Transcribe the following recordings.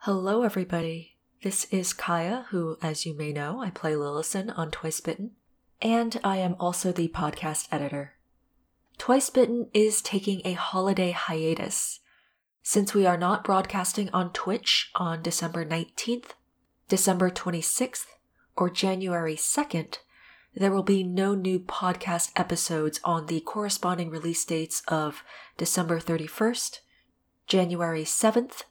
Hello, everybody. This is Kaya, who, as you may know, I play Lillison on Twice Bitten, and I am also the podcast editor. Twice Bitten is taking a holiday hiatus. Since we are not broadcasting on Twitch on December 19th, December 26th, or January 2nd, there will be no new podcast episodes on the corresponding release dates of December 31st, January 7th,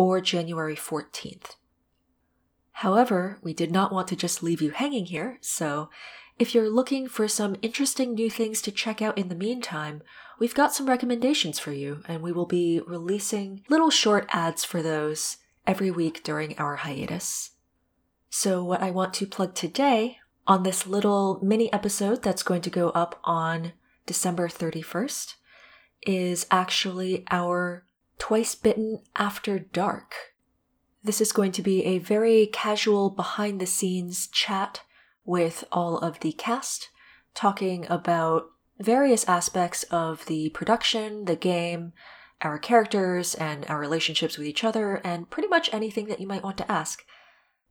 or January 14th. However, we did not want to just leave you hanging here, so if you're looking for some interesting new things to check out in the meantime, we've got some recommendations for you, and we will be releasing little short ads for those every week during our hiatus. So, what I want to plug today on this little mini episode that's going to go up on December 31st is actually our Twice Bitten After Dark. This is going to be a very casual behind the scenes chat with all of the cast, talking about various aspects of the production, the game, our characters, and our relationships with each other, and pretty much anything that you might want to ask.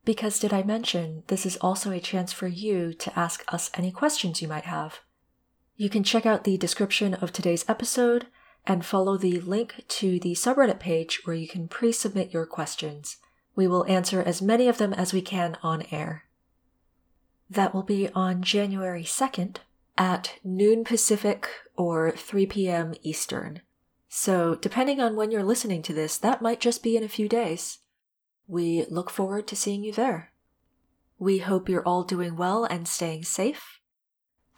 Because, did I mention, this is also a chance for you to ask us any questions you might have. You can check out the description of today's episode and follow the link to the subreddit page where you can pre submit your questions. We will answer as many of them as we can on air. That will be on January 2nd at noon Pacific or 3 p.m. Eastern. So, depending on when you're listening to this, that might just be in a few days. We look forward to seeing you there. We hope you're all doing well and staying safe.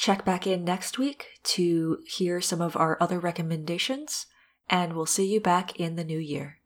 Check back in next week to hear some of our other recommendations, and we'll see you back in the new year.